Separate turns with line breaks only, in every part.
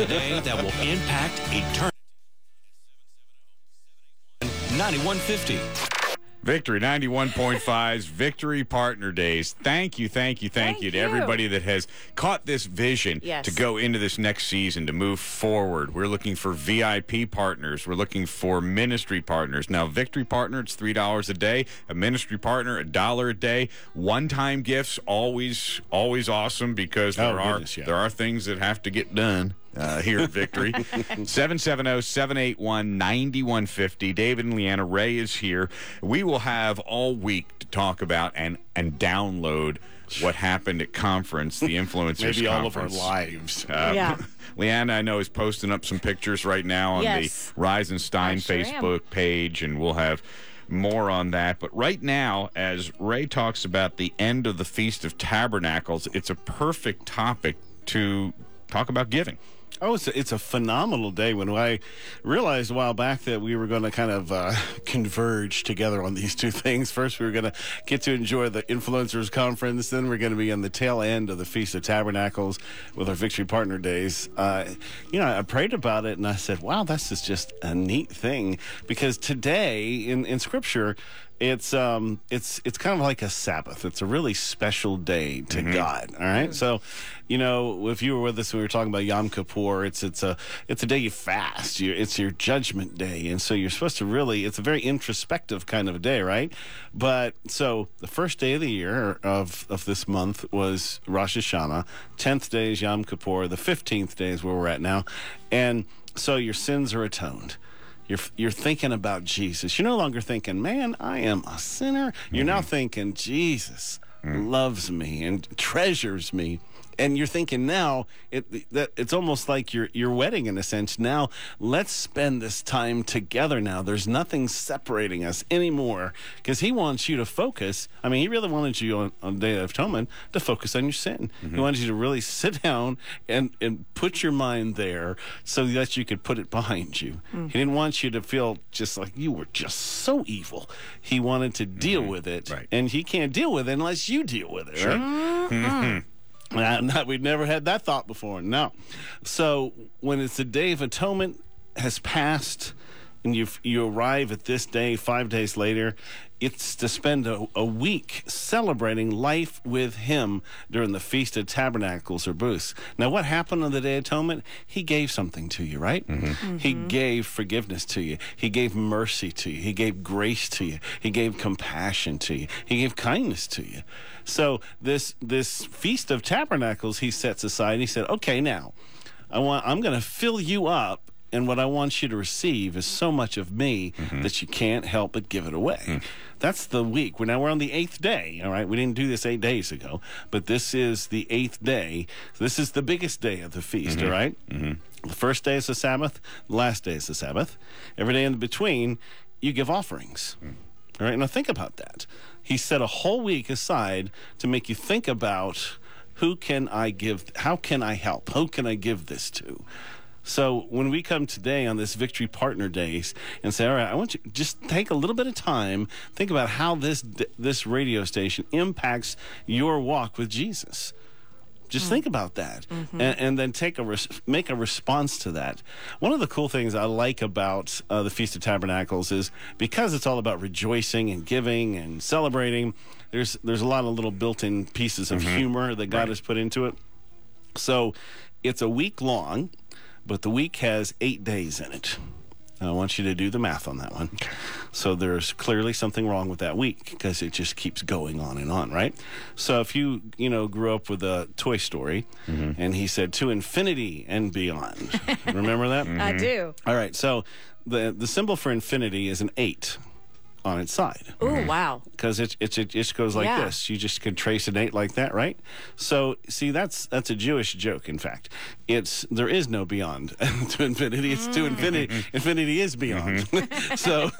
Today that will impact eternity. 9150.
Victory 91.5's Victory Partner Days. Thank you, thank you, thank,
Thank
you to
you.
everybody that has caught this vision
Yes.
to go into this next season, to move forward. We're looking for VIP partners. We're looking for ministry partners. Now, Victory Partner, it's $3 a day. A ministry partner, a dollar a day. One-time gifts, always, always awesome because
Oh,
there are
goodness, yeah.
there are things that have to get done uh, here at Victory. 770-781-9150. David and Leanna Ray is here. We will have all week to talk about and, and download what happened at conference, the influencers
Maybe all of our lives.
Uh,
Yeah.
Leanna, I know, is posting up some pictures right now on
Yes.
the Rise and Shine
I sure am.
Facebook page, and we'll have more on that. But right now, as Ray talks about the end of the Feast of Tabernacles, it's a perfect topic to talk about giving.
Oh, it's a, it's a phenomenal day. When I realized a while back that we were going to kind of uh, converge together on these two things. First, we were going to get to enjoy the Influencers Conference. Then we're going to be on the tail end of the Feast of Tabernacles with our Victory Partner Days. Uh, you know, I prayed about it and I said, wow, this is just a neat thing. Because today in, in Scripture, it's um it's it's kind of like a Sabbath. It's a really special day to God. All right. So, you know, if you were with us, we were talking about Yom Kippur. It's it's a it's a day you fast. You, it's your judgment day, and so you're supposed to really. It's a very introspective kind of a day, right? But so the first day of the year of of this month was Rosh Hashanah. Tenth day is Yom Kippur. The fifteenth day is where we're at now, and so your sins are atoned. You're, you're thinking about Jesus. You're no longer thinking, man, I am a sinner. You're now mm-hmm. thinking, Jesus mm. loves me and treasures me. And you're thinking now it that it's almost like your your wedding in a sense. Now let's spend this time together. Now there's nothing separating us anymore because he wants you to focus. I mean, he really wanted you on, on the Day of Atonement to focus on your sin. He mm-hmm. wanted you to really sit down and and put your mind there so that you could put it behind you. Mm. He didn't want you to feel just like you were just so evil. He wanted to deal mm-hmm. with it,
Right.
and he can't deal with it unless you deal with it. Right? Not, we'd never had that thought before. No. So when it's the Day of Atonement has passed and you you arrive at this day five days later, it's to spend a, a week celebrating life with Him during the Feast of Tabernacles or Booths. Now, what happened on the Day of Atonement? He gave something to you, right? Mm-hmm. He mm-hmm. gave forgiveness to you. He gave mercy to you. He gave grace to you. He gave compassion to you. He gave kindness to you. So this this Feast of Tabernacles he sets aside. And He said, "Okay, now I want I'm going to fill you up." And what I want you to receive is so much of me mm-hmm. that you can't help but give it away. Mm. That's the week. We're now we're on the eighth day. All right, we didn't do this eight days ago, but this is the eighth day. This is the biggest day of the feast. Mm-hmm. All right? Mm-hmm. The first day is the Sabbath. The last day is the Sabbath. Every day in between, you give offerings. Mm. All right, now think about that. He set a whole week aside to make you think about who can I give, how can I help, who can I give this to. So when we come today on this Victory Partner Days and say, all right, I want you just take a little bit of time, think about how this this radio station impacts your walk with Jesus. Just think mm. about that, mm-hmm. and, and then take a res- make a response to that. One of the cool things I like about uh, the Feast of Tabernacles is because it's all about rejoicing and giving and celebrating. There's there's a lot of little built-in pieces of mm-hmm. humor that God has put into it. So it's a week long, but the week has eight days in it. I want you to do the math on that one. So there's clearly something wrong with that week because it just keeps going on and on, right? So if you, you know, grew up with a Toy Story mm-hmm. and he said to infinity and beyond. Remember that? Mm-hmm.
I do.
All right. So the the symbol for infinity is an 8 on its side
Oh wow.
because it, it, it just goes like
Yeah.
this. You just could trace an eight like that, right? So, see, that's that's a Jewish joke. In fact, it's there is no beyond to infinity. It's to mm. infinity. Mm-hmm. Infinity is beyond. Mm-hmm. so,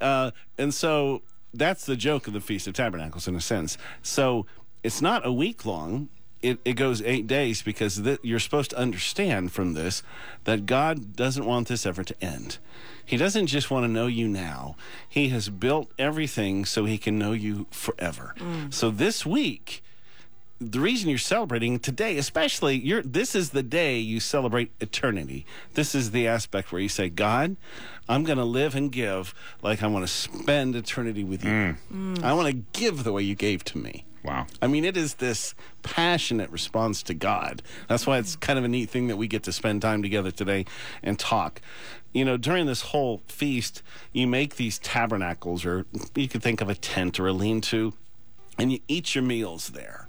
uh, and so that's the joke of the Feast of Tabernacles in a sense. So it's not a week long. It, it goes eight days because th- you're supposed to understand from this that God doesn't want this ever to end. He doesn't just want to know you now. He has built everything so he can know you forever. Mm. So this week, the reason you're celebrating today, especially you're this is the day you celebrate eternity. This is the aspect where you say, God, I'm going to live and give like I want to spend eternity with you. Mm. Mm. I want to give the way you gave to me.
Wow.
I mean, it is this passionate response to God. That's why it's kind of a neat thing that we get to spend time together today and talk. You know, during this whole feast, you make these tabernacles, or you could think of a tent or a lean to, and you eat your meals there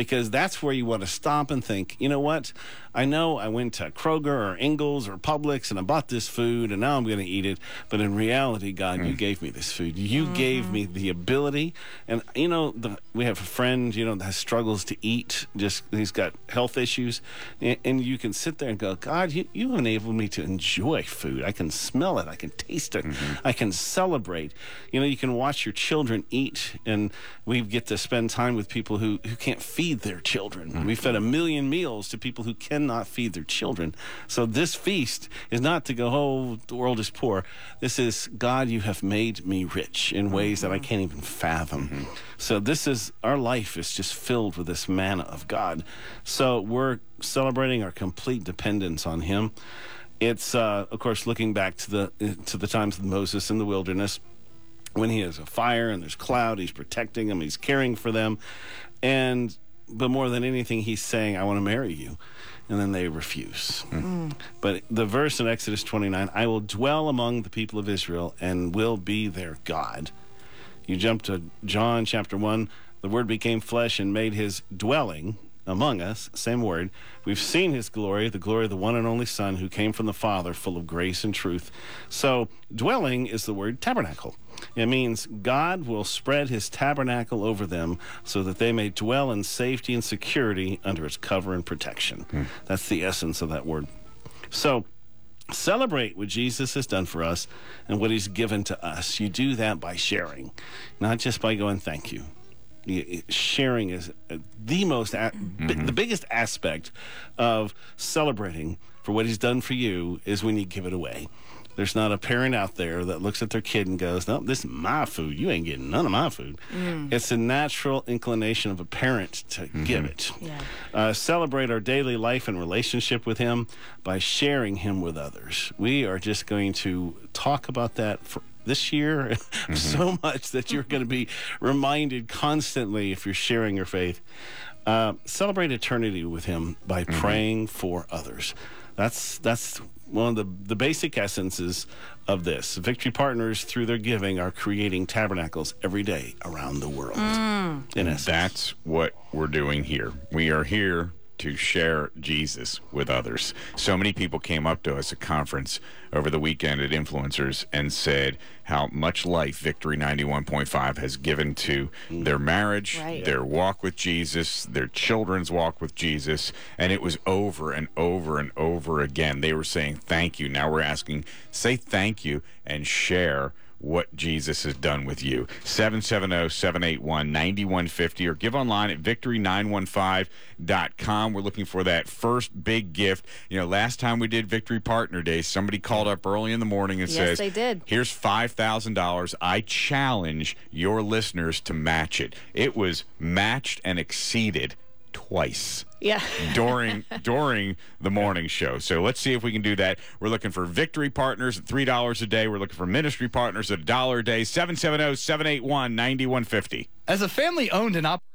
because that's where you want to stop and think, you know what? I know I went to Kroger or Ingles or Publix and I bought this food and now I'm going to eat it. But in reality, God, you mm. gave me this food. You mm-hmm. gave me the ability. And, you know, the, we have a friend, you know, that struggles to eat. Just he's got health issues. And, and you can sit there and go, God, you, you enabled me to enjoy food. I can smell it. I can taste it. Mm-hmm. I can celebrate. You know, you can watch your children eat. And we get to spend time with people who, who can't feed their children. Mm-hmm. We fed a million meals to people who cannot feed their children. So this feast is not to go, oh, the world is poor. This is, God, you have made me rich in ways that I mm-hmm. can't even fathom. Mm-hmm. So this is, our life is just filled with this manna of God. So we're celebrating our complete dependence on Him. It's, uh, of course, looking back to the to the times of Moses in the wilderness when he has a fire and there's cloud, he's protecting them, he's caring for them. And but more than anything, he's saying, I want to marry you. And then they refuse. Hmm. Hmm. But the verse in Exodus 29 I will dwell among the people of Israel and will be their God. You jump to John chapter 1, the word became flesh and made his dwelling among us, same word. We've seen his glory, the glory of the one and only Son who came from the Father, full of grace and truth. So, dwelling is the word tabernacle. It means God will spread his tabernacle over them so that they may dwell in safety and security under its cover and protection. Hmm. That's the essence of that word. So, celebrate what Jesus has done for us and what he's given to us. You do that by sharing, not just by going, thank you. Sharing is uh, the most, a- bi- the biggest aspect of celebrating for what he's done for you is when you give it away. There's not a parent out there that looks at their kid and goes, No, this is my food. You ain't getting none of my food. It's a natural inclination of a parent to give it.
Yeah.
Uh, celebrate our daily life and relationship with Him by sharing Him with others. We are just going to talk about that for this year so much that you're going to be reminded constantly if you're sharing your faith. Uh, celebrate eternity with Him by praying for others. That's that's one of the the basic essences of this. Victory Partners, through their giving, are creating tabernacles every day around the world. Mm. In essence,
That's what we're doing here. We are here to share Jesus with others. So many people came up to us at conference over the weekend at Influencers and said how much life Victory 91.5 has given to their marriage,
Right.
their walk with Jesus, their children's walk with Jesus, and it was over and over and over again. They were saying thank you. Now we're asking say thank you and share what Jesus has done with you. 770-781-9150 or give online at victory915.com. We're looking for that first big gift. You know, last time we did Victory Partner Day, somebody called up early in the morning and
Yes,
says,
they did.
Here's $5,000. I challenge your listeners to match it. It was matched and exceeded twice
Yeah.
during during the morning show. So let's see if we can do that. We're looking for victory partners at three dollars a day. We're looking for ministry partners at a dollar a day. 770-781-9150.
As a family owned and operated